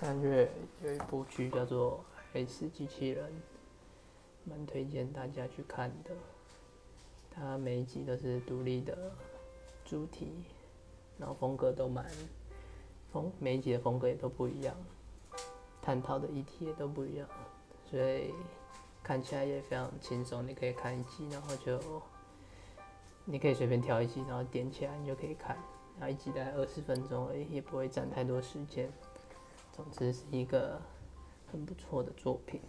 三月有一部剧叫做《黑死机器人》，蛮推荐大家去看的。它每一集都是独立的主题，然后风格都蛮风，每一集的风格也都不一样，探讨的议题也都不一样，所以看起来也非常轻松。你可以看一集，然后就你可以随便挑一集，然后点起来你就可以看。然后一集大概二十分钟而已，也不会占太多时间。总之是一个很不错的作品。